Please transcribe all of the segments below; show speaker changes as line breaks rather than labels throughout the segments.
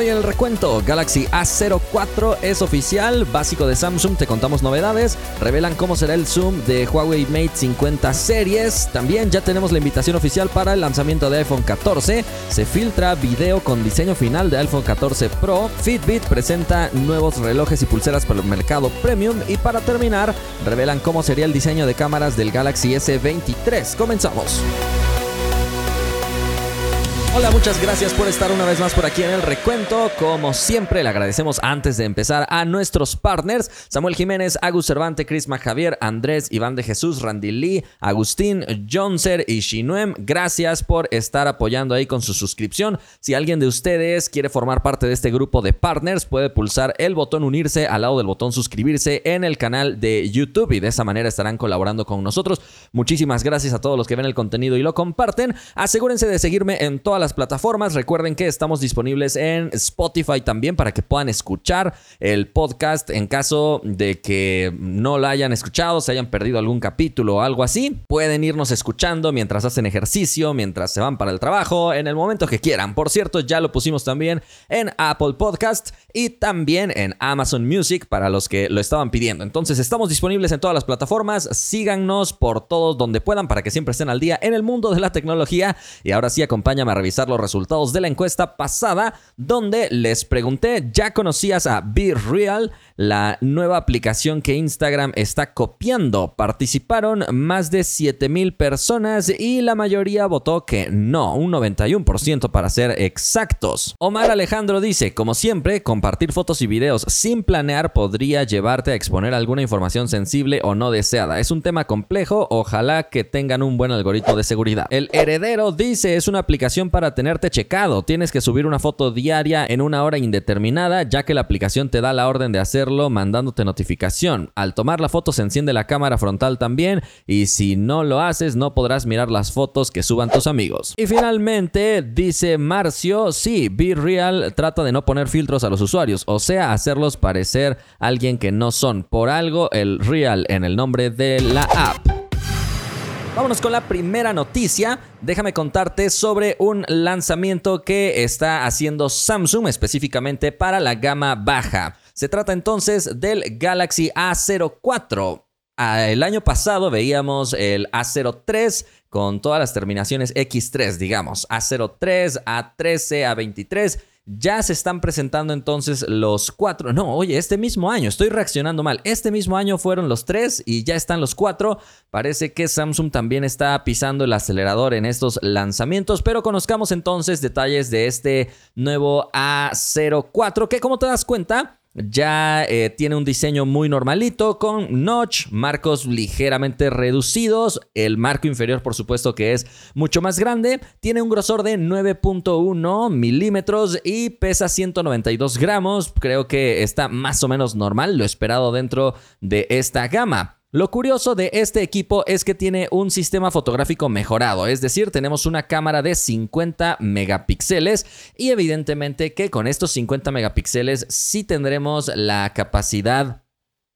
Hoy en el recuento, Galaxy A04 es oficial, básico de Samsung, te contamos novedades, revelan cómo será el zoom de Huawei Mate 50 series, también ya tenemos la invitación oficial para el lanzamiento de iPhone 14, se filtra video con diseño final de iPhone 14 Pro, Fitbit presenta nuevos relojes y pulseras para el mercado premium y para terminar, revelan cómo sería el diseño de cámaras del Galaxy S23. Comenzamos. Hola, muchas gracias por estar una vez más por aquí en el recuento. Como siempre, le agradecemos antes de empezar a nuestros partners: Samuel Jiménez, Agus Cervante, Crisma Javier, Andrés, Iván de Jesús, Randy Lee, Agustín, Jonser y Shinuem. Gracias por estar apoyando ahí con su suscripción. Si alguien de ustedes quiere formar parte de este grupo de partners, puede pulsar el botón unirse al lado del botón suscribirse en el canal de YouTube y de esa manera estarán colaborando con nosotros. Muchísimas gracias a todos los que ven el contenido y lo comparten. Asegúrense de seguirme en todas las plataformas. Recuerden que estamos disponibles en Spotify también para que puedan escuchar el podcast en caso de que no lo hayan escuchado, se hayan perdido algún capítulo o algo así. Pueden irnos escuchando mientras hacen ejercicio, mientras se van para el trabajo, en el momento que quieran. Por cierto, ya lo pusimos también en Apple Podcast y también en Amazon Music para los que lo estaban pidiendo. Entonces estamos disponibles en todas las plataformas. Síganos por todos donde puedan para que siempre estén al día en el mundo de la tecnología. Y ahora sí, acompáñame a revisar los resultados de la encuesta pasada, donde les pregunté, ¿ya conocías a Be Real? La nueva aplicación que Instagram está copiando. Participaron más de 7000 personas y la mayoría votó que no, un 91% para ser exactos. Omar Alejandro dice, como siempre, compartir fotos y videos sin planear podría llevarte a exponer alguna información sensible o no deseada. Es un tema complejo, ojalá que tengan un buen algoritmo de seguridad. El heredero dice, es una aplicación para tenerte checado. Tienes que subir una foto diaria en una hora indeterminada, ya que la aplicación te da la orden de hacer mandándote notificación. Al tomar la foto se enciende la cámara frontal también y si no lo haces no podrás mirar las fotos que suban tus amigos. Y finalmente dice Marcio, sí, Be Real trata de no poner filtros a los usuarios, o sea, hacerlos parecer alguien que no son. Por algo el Real en el nombre de la app. Vámonos con la primera noticia. Déjame contarte sobre un lanzamiento que está haciendo Samsung específicamente para la gama baja. Se trata entonces del Galaxy A04. Ah, el año pasado veíamos el A03 con todas las terminaciones X3, digamos, A03, A13, A23. Ya se están presentando entonces los cuatro. No, oye, este mismo año, estoy reaccionando mal. Este mismo año fueron los tres y ya están los cuatro. Parece que Samsung también está pisando el acelerador en estos lanzamientos, pero conozcamos entonces detalles de este nuevo A04 que como te das cuenta ya eh, tiene un diseño muy normalito con notch, marcos ligeramente reducidos, el marco inferior por supuesto que es mucho más grande, tiene un grosor de 9.1 milímetros y pesa 192 gramos, creo que está más o menos normal, lo esperado dentro de esta gama. Lo curioso de este equipo es que tiene un sistema fotográfico mejorado, es decir, tenemos una cámara de 50 megapíxeles y evidentemente que con estos 50 megapíxeles sí tendremos la capacidad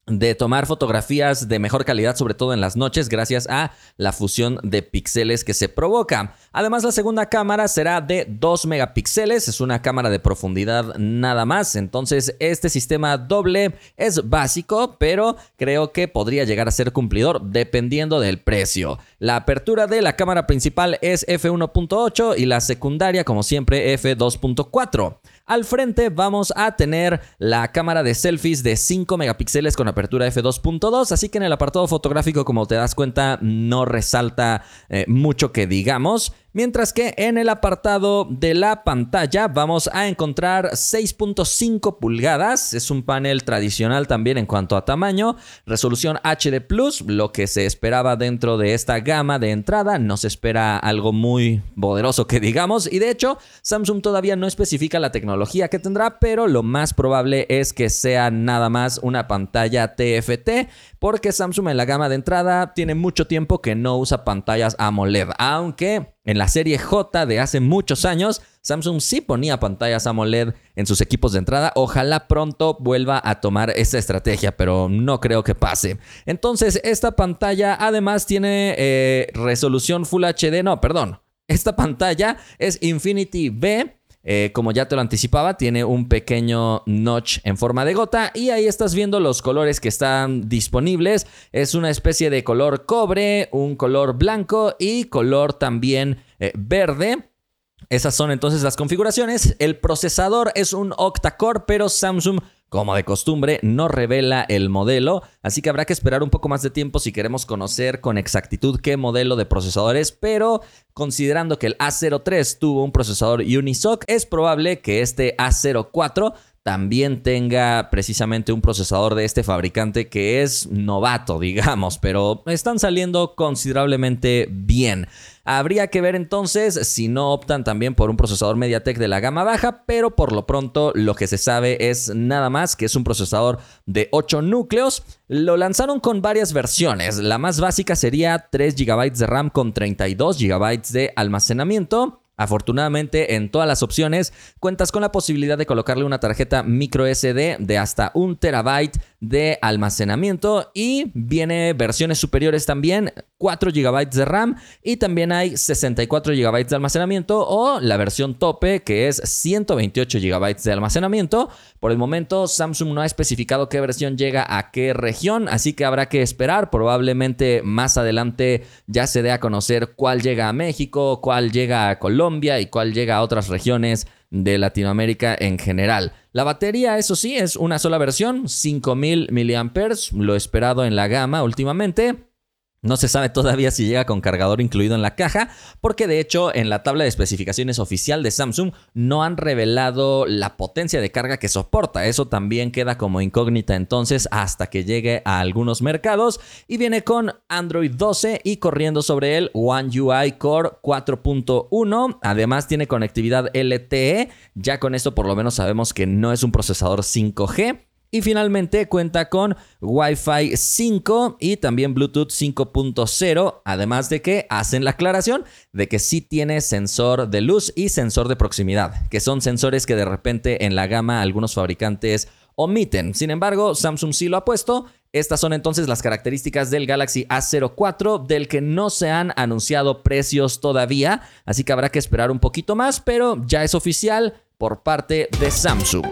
de tomar fotografías de mejor calidad, sobre todo en las noches, gracias a la fusión de píxeles que se provoca. Además, la segunda cámara será de 2 megapíxeles, es una cámara de profundidad nada más, entonces este sistema doble es básico, pero creo que podría llegar a ser cumplidor dependiendo del precio. La apertura de la cámara principal es f1.8 y la secundaria, como siempre, f2.4. Al frente vamos a tener la cámara de selfies de 5 megapíxeles con apertura f2.2, así que en el apartado fotográfico, como te das cuenta, no resalta eh, mucho que digamos. Mientras que en el apartado de la pantalla vamos a encontrar 6.5 pulgadas. Es un panel tradicional también en cuanto a tamaño. Resolución HD Plus, lo que se esperaba dentro de esta gama de entrada. No se espera algo muy poderoso que digamos. Y de hecho, Samsung todavía no especifica la tecnología que tendrá, pero lo más probable es que sea nada más una pantalla TFT, porque Samsung en la gama de entrada tiene mucho tiempo que no usa pantallas AMOLED. Aunque en la serie J de hace muchos años, Samsung sí ponía pantallas AMOLED en sus equipos de entrada. Ojalá pronto vuelva a tomar esa estrategia, pero no creo que pase. Entonces, esta pantalla además tiene eh, resolución Full HD. No, perdón. Esta pantalla es Infinity V Eh, como ya te lo anticipaba, tiene un pequeño notch en forma de gota y ahí estás viendo los colores que están disponibles. Es una especie de color cobre, un color blanco y color también eh, verde. Esas son entonces las configuraciones. El procesador es un octa-core, pero Samsung como de costumbre, no revela el modelo, así que habrá que esperar un poco más de tiempo si queremos conocer con exactitud qué modelo de procesador es, pero considerando que el A03 tuvo un procesador Unisoc, es probable que este A04 también tenga precisamente un procesador de este fabricante que es novato, digamos, pero están saliendo considerablemente bien. Habría que ver entonces si no optan también por un procesador MediaTek de la gama baja, pero por lo pronto lo que se sabe es nada más que es un procesador de 8 núcleos. Lo lanzaron con varias versiones. La más básica sería 3 GB de RAM con 32 GB de almacenamiento. Afortunadamente, en todas las opciones cuentas con la posibilidad de colocarle una tarjeta micro SD de hasta un terabyte de almacenamiento y viene versiones superiores también, 4 GB de RAM y también hay 64 GB de almacenamiento o la versión tope que es 128 GB de almacenamiento. Por el momento Samsung no ha especificado qué versión llega a qué región, así que habrá que esperar, probablemente más adelante ya se dé a conocer cuál llega a México, cuál llega a Colombia y cuál llega a otras regiones de Latinoamérica en general. La batería, eso sí, es una sola versión, 5000 mAh, lo esperado en la gama últimamente. No se sabe todavía si llega con cargador incluido en la caja, porque de hecho en la tabla de especificaciones oficial de Samsung no han revelado la potencia de carga que soporta. Eso también queda como incógnita entonces hasta que llegue a algunos mercados. Y viene con Android 12 y corriendo sobre él One UI Core 4.1. Además tiene conectividad LTE. Ya con esto por lo menos sabemos que no es un procesador 5G. Y finalmente cuenta con Wi-Fi 5 y también Bluetooth 5.0, además de que hacen la aclaración de que sí tiene sensor de luz y sensor de proximidad, que son sensores que de repente en la gama algunos fabricantes omiten. Sin embargo, Samsung sí lo ha puesto. Estas son entonces las características del Galaxy A04, del que no se han anunciado precios todavía, así que habrá que esperar un poquito más, pero ya es oficial por parte de Samsung.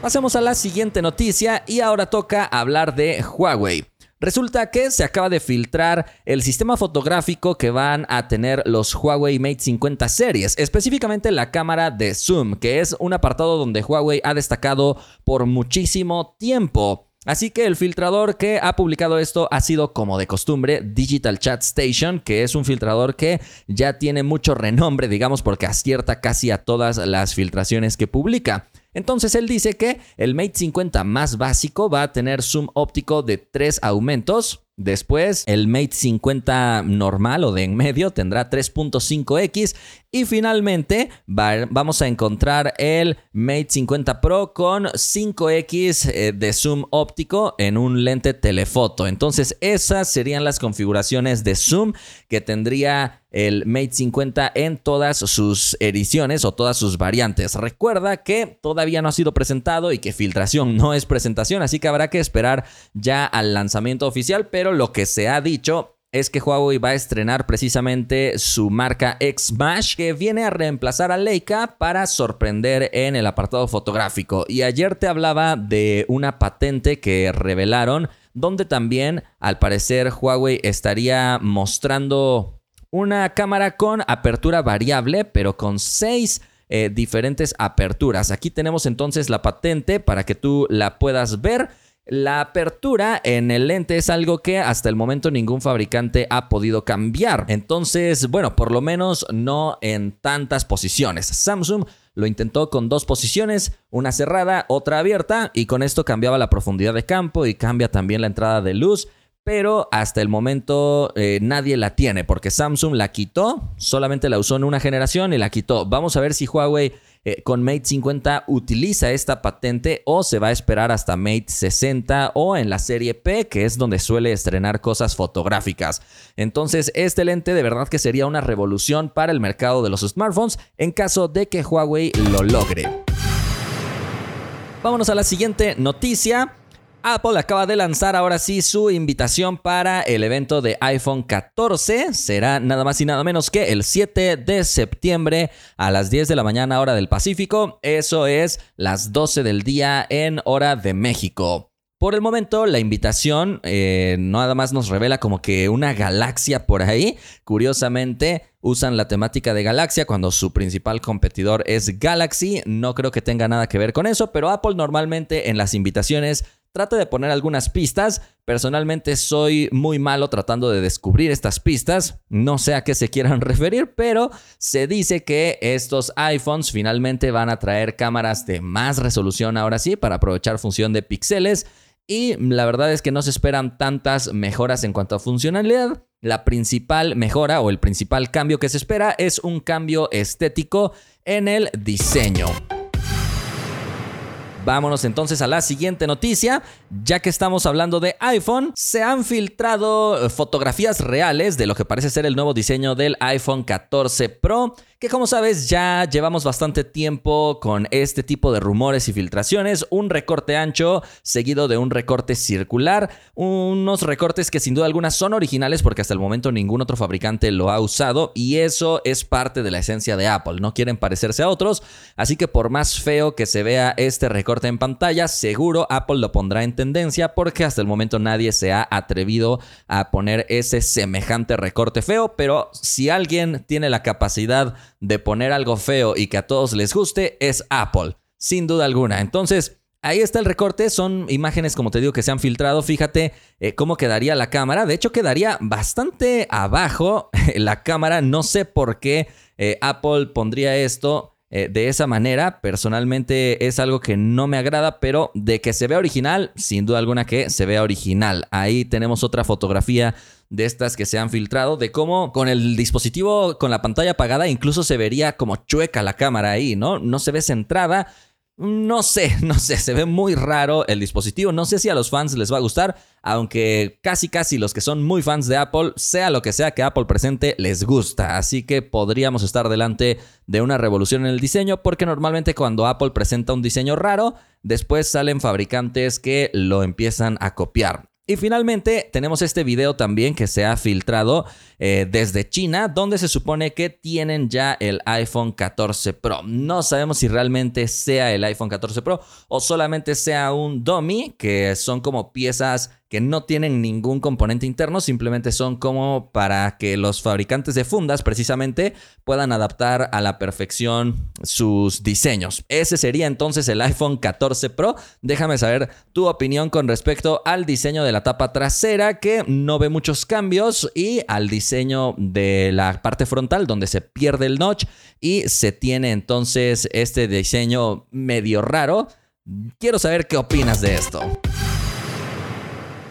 Pasemos a la siguiente noticia y ahora toca hablar de Huawei. Resulta que se acaba de filtrar el sistema fotográfico que van a tener los Huawei Mate 50 series, específicamente la cámara de zoom, que es un apartado donde Huawei ha destacado por muchísimo tiempo. Así que el filtrador que ha publicado esto ha sido, como de costumbre, Digital Chat Station, que es un filtrador que ya tiene mucho renombre, digamos, porque acierta casi a todas las filtraciones que publica. Entonces él dice que el Mate 50 más básico va a tener zoom óptico de 3 aumentos. Después el Mate 50 normal o de en medio tendrá 3.5x y finalmente vamos a encontrar el Mate 50 Pro con 5x eh, de zoom óptico en un lente telefoto. Entonces esas serían las configuraciones de zoom que tendría el Mate 50 en todas sus ediciones o todas sus variantes. Recuerda que todavía no ha sido presentado y que filtración no es presentación, así que habrá que esperar ya al lanzamiento oficial, pero lo que se ha dicho es que Huawei va a estrenar precisamente su marca X-Mash que viene a reemplazar a Leica para sorprender en el apartado fotográfico. Y ayer te hablaba de una patente que revelaron donde también al parecer Huawei estaría mostrando una cámara con apertura variable pero con seis eh, diferentes aperturas. Aquí tenemos entonces la patente para que tú la puedas ver. La apertura en el lente es algo que hasta el momento ningún fabricante ha podido cambiar. Entonces, bueno, por lo menos no en tantas posiciones. Samsung lo intentó con dos posiciones, una cerrada, otra abierta, y con esto cambiaba la profundidad de campo y cambia también la entrada de luz pero hasta el momento eh, nadie la tiene porque Samsung la quitó, solamente la usó en una generación y la quitó. Vamos a ver si Huawei eh, con Mate 50 utiliza esta patente o se va a esperar hasta Mate 60 o en la serie P, que es donde suele estrenar cosas fotográficas. Entonces, este lente de verdad que sería una revolución para el mercado de los smartphones en caso de que Huawei lo logre. Vámonos a la siguiente noticia. Apple acaba de lanzar ahora sí su invitación para el evento de iPhone 14. Será nada más y nada menos que el 7 de septiembre a las 10 de la mañana hora del Pacífico. Eso es las 12 del día en hora de México. Por el momento, la invitación eh, nada más nos revela como que una galaxia por ahí. Curiosamente, usan la temática de galaxia cuando su principal competidor es Galaxy. No creo que tenga nada que ver con eso, pero Apple normalmente en las invitaciones trata de poner algunas pistas. Personalmente soy muy malo tratando de descubrir estas pistas. No sé a qué se quieran referir, pero se dice que estos iPhones finalmente van a traer cámaras de más resolución ahora sí para aprovechar función de píxeles y la verdad es que no se esperan tantas mejoras en cuanto a funcionalidad. La principal mejora o el principal cambio que se espera es un cambio estético en el diseño. Vámonos entonces a la siguiente noticia. Ya que estamos hablando de iPhone, se han filtrado fotografías reales de lo que parece ser el nuevo diseño del iPhone 14 Pro que como sabes ya llevamos bastante tiempo con este tipo de rumores y filtraciones, un recorte ancho seguido de un recorte circular, unos recortes que sin duda alguna son originales porque hasta el momento ningún otro fabricante lo ha usado y eso es parte de la esencia de Apple, no quieren parecerse a otros, así que por más feo que se vea este recorte en pantalla, seguro Apple lo pondrá en tendencia porque hasta el momento nadie se ha atrevido a poner ese semejante recorte feo, pero si alguien tiene la capacidad de poner algo feo y que a todos les guste es Apple, sin duda alguna. Entonces, Ahí está el recorte, son imágenes como te digo que se han filtrado, fíjate eh, cómo quedaría la cámara, de hecho quedaría bastante abajo la cámara, no sé por qué eh, Apple pondría esto eh, de esa manera, personalmente es algo que no me agrada, pero de que se vea original, sin duda alguna que se vea original. Ahí tenemos otra fotografía de estas que se han filtrado, de cómo con el dispositivo, con la pantalla apagada, incluso se vería como chueca la cámara ahí, ¿no? No se ve centrada. No sé, no sé, se ve muy raro el dispositivo. No sé si a los fans les va a gustar, aunque casi casi los que son muy fans de Apple, sea lo que sea que Apple presente, les gusta. Así que podríamos estar delante de una revolución en el diseño, porque normalmente cuando Apple presenta un diseño raro, después salen fabricantes que lo empiezan a copiar. Y finalmente tenemos este video también que se ha filtrado eh, desde China, donde se supone que tienen ya el iPhone 14 Pro. No sabemos si realmente sea el iPhone 14 Pro o solamente sea un dummy, que son como piezas que no tienen ningún componente interno, simplemente son como para que los fabricantes de fundas precisamente puedan adaptar a la perfección sus diseños. Ese sería entonces el iPhone 14 Pro. Déjame saber tu opinión con respecto al diseño de la tapa trasera que no ve muchos cambios y al diseño de la parte frontal donde se pierde el notch y se tiene entonces este diseño medio raro. Quiero saber qué opinas de esto.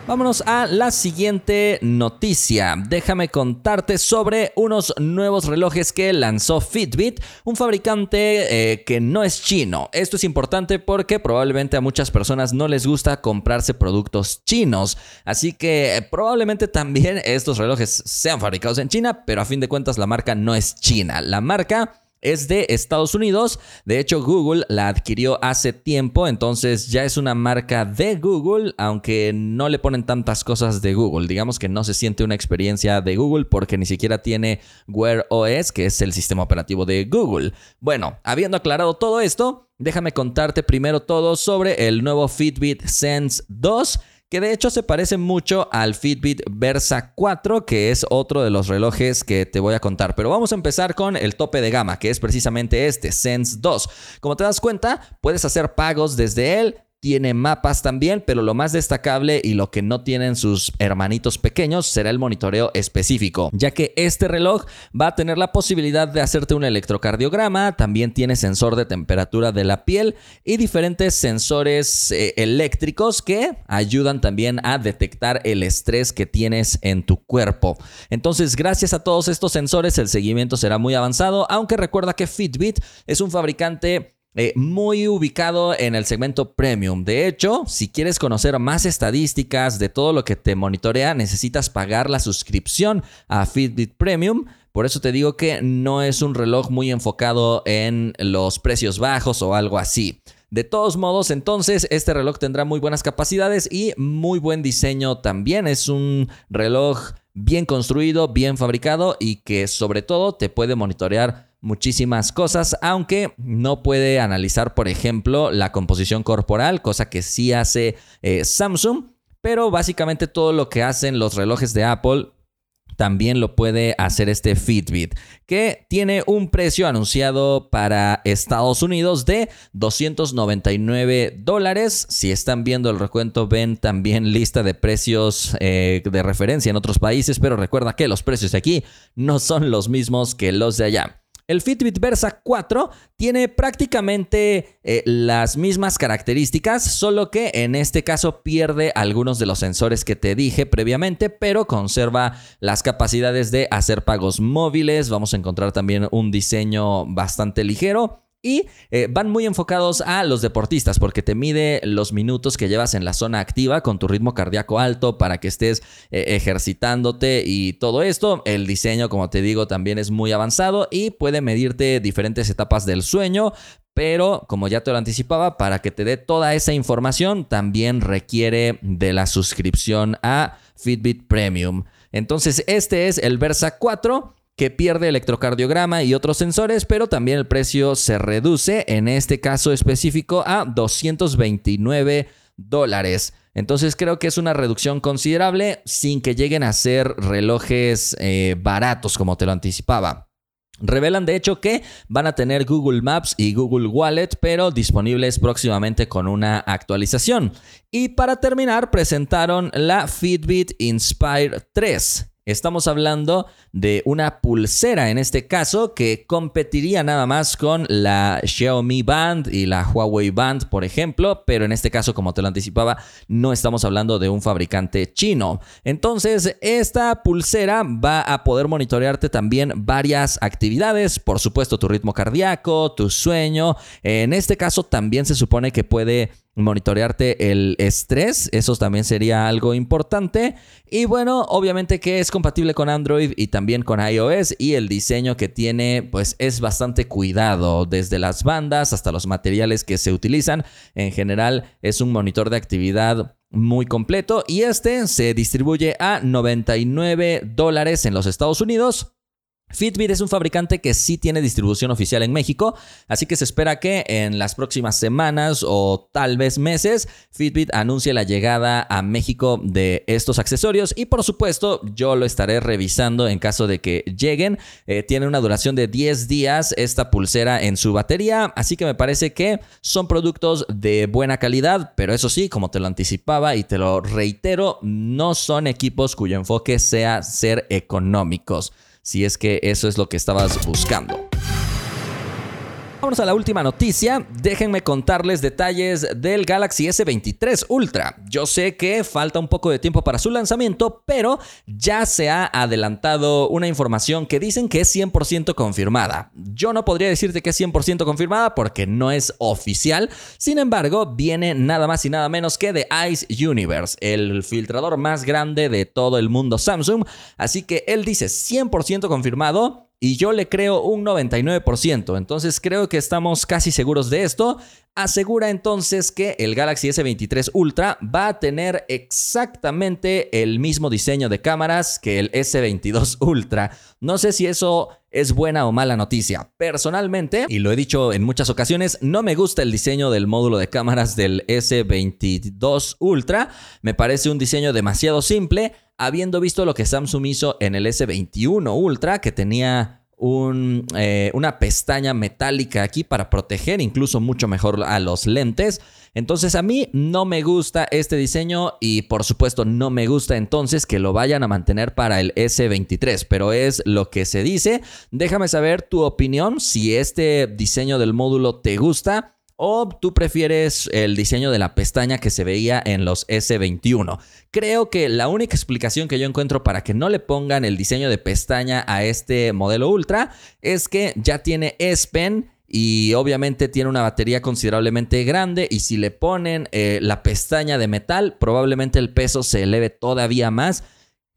Vámonos a la siguiente noticia. Déjame contarte sobre unos nuevos relojes que lanzó Fitbit, un fabricante eh, que no es chino. Esto es importante porque probablemente a muchas personas no les gusta comprarse productos chinos. Así que eh, probablemente también estos relojes sean fabricados en China, pero a fin de cuentas la marca no es china. La marca es de Estados Unidos. De hecho, Google la adquirió hace tiempo, entonces ya es una marca de Google, aunque no le ponen tantas cosas de Google. Digamos que no se siente una experiencia de Google porque ni siquiera tiene Wear OS, que es el sistema operativo de Google. Bueno, habiendo aclarado todo esto, déjame contarte primero todo sobre el nuevo Fitbit Sense 2 que de hecho se parece mucho al Fitbit Versa 4, que es otro de los relojes que te voy a contar. Pero vamos a empezar con el tope de gama, que es precisamente este, Sense 2. Como te das cuenta, puedes hacer pagos desde él tiene mapas también, pero lo más destacable y lo que no tienen sus hermanitos pequeños será el monitoreo específico, ya que este reloj va a tener la posibilidad de hacerte un electrocardiograma, también tiene sensor de temperatura de la piel y diferentes sensores eh, eléctricos que ayudan también a detectar el estrés que tienes en tu cuerpo. Entonces, gracias a todos estos sensores, el seguimiento será muy avanzado, aunque recuerda que Fitbit es un fabricante eh, muy ubicado en el segmento premium. De hecho, si quieres conocer más estadísticas de todo lo que te monitorea, necesitas pagar la suscripción a Fitbit Premium. Por eso te digo que no es un reloj muy enfocado en los precios bajos o algo así. De todos modos, entonces, este reloj tendrá muy buenas capacidades y muy buen diseño también. Es un reloj bien construido, bien fabricado y que sobre todo te puede monitorear muchísimas cosas, aunque no puede analizar, por ejemplo, la composición corporal, cosa que sí hace eh, Samsung. Pero básicamente todo lo que hacen los relojes de Apple también lo puede hacer este Fitbit, que tiene un precio anunciado para Estados Unidos de 299 dólares. Si están viendo el recuento, ven también lista de precios eh, de referencia en otros países, pero recuerda que los precios de aquí no son los mismos que los de allá. El Fitbit Versa 4 tiene prácticamente eh, las mismas características, solo que en este caso pierde algunos de los sensores que te dije previamente, pero conserva las capacidades de hacer pagos móviles. Vamos a encontrar también un diseño bastante ligero y eh, van muy enfocados a los deportistas porque te mide los minutos que llevas en la zona activa con tu ritmo cardíaco alto para que estés eh, ejercitándote y todo esto. El diseño, como te digo, también es muy avanzado y puede medirte diferentes etapas del sueño. Pero, como ya te lo anticipaba, para que te dé toda esa información, también requiere de la suscripción a Fitbit Premium. Entonces, este es el Versa 4 que pierde electrocardiograma y otros sensores, pero también el precio se reduce, en este caso específico, a 229 dólares. Entonces creo que es una reducción considerable sin que lleguen a ser relojes eh, baratos como te lo anticipaba. Revelan de hecho que van a tener Google Maps y Google Wallet, pero disponibles próximamente con una actualización. Y para terminar, presentaron la Fitbit Inspire 3. Estamos hablando de una pulsera en este caso que competiría nada más con la Xiaomi Band y la Huawei Band, por ejemplo, pero en este caso, como te lo anticipaba, no estamos hablando de un fabricante chino. Entonces, esta pulsera va a poder monitorearte también varias actividades, por supuesto, tu ritmo cardíaco, tu sueño. En este caso, también se supone que puede monitorearte el estrés, eso también sería algo importante. Y bueno, obviamente que es compatible con Android y también con iOS y el diseño que tiene pues es bastante cuidado, desde las bandas hasta los materiales que se utilizan. En general es un monitor de actividad muy completo y este se distribuye a 99 dólares en los Estados Unidos Fitbit es un fabricante que sí tiene distribución oficial en México, así que se espera que en las próximas semanas o tal vez meses Fitbit anuncie la llegada a México de estos accesorios y por supuesto yo lo estaré revisando en caso de que lleguen. Eh, tiene una duración de 10 días esta pulsera en su batería, así que me parece que son productos de buena calidad, pero eso sí, como te lo anticipaba y te lo reitero, no son equipos cuyo enfoque sea ser económicos si es que eso es lo que estabas buscando. Vamos a la última noticia. Déjenme contarles detalles del Galaxy S23 Ultra. Yo sé que falta un poco de tiempo para su lanzamiento, pero ya se ha adelantado una información que dicen que es 100% confirmada. Yo no podría decirte que es 100% confirmada porque no es oficial. Sin embargo, viene nada más y nada menos que de Ice Universe, el filtrador más grande de todo el mundo Samsung. Así que él dice 100% confirmado y yo le creo un 99%. Entonces creo que estamos casi seguros de esto. Asegura entonces que el Galaxy S23 Ultra va a tener exactamente el mismo diseño de cámaras que el S22 Ultra. No sé si eso es buena o mala noticia. Personalmente, y lo he dicho en muchas ocasiones, no me gusta el diseño del módulo de cámaras del S22 Ultra. Me parece un diseño demasiado simple habiendo visto lo que Samsung hizo en el S21 Ultra, que tenía eh, una pestaña metálica aquí para proteger incluso mucho mejor a los lentes. Entonces a mí no me gusta este diseño y por supuesto no me gusta entonces que lo vayan a mantener para el S23, pero es lo que se dice. Déjame saber tu opinión si este diseño del módulo te gusta. ¿O tú prefieres el diseño de la pestaña que se veía en los S21? Creo que la única explicación que yo encuentro para que no le pongan el diseño de pestaña a este modelo Ultra es que ya tiene S Pen y obviamente tiene una batería considerablemente grande y si le ponen eh, la pestaña de metal probablemente el peso se eleve todavía más.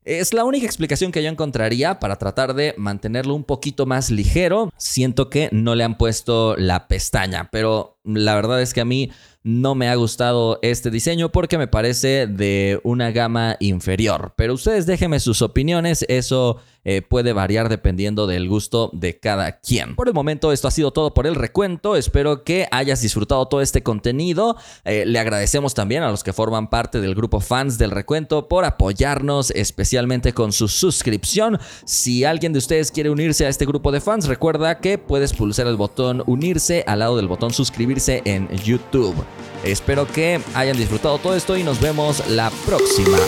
Es la única explicación que yo encontraría para tratar de mantenerlo un poquito más ligero. Siento que no le han puesto la pestaña, pero la verdad es que a mí no me ha gustado este diseño porque me parece de una gama inferior. Pero ustedes déjenme sus opiniones, eso eh, puede variar dependiendo del gusto de cada quien. Por el momento esto ha sido todo por el recuento, espero que hayas disfrutado todo este contenido. Eh, le agradecemos también a los que forman parte del grupo fans del recuento por apoyarnos especialmente con su suscripción. Si alguien de ustedes quiere unirse a este grupo de fans, recuerda que puedes pulsar el botón unirse al lado del botón suscribirse en YouTube. Espero que hayan disfrutado todo esto y nos vemos la próxima.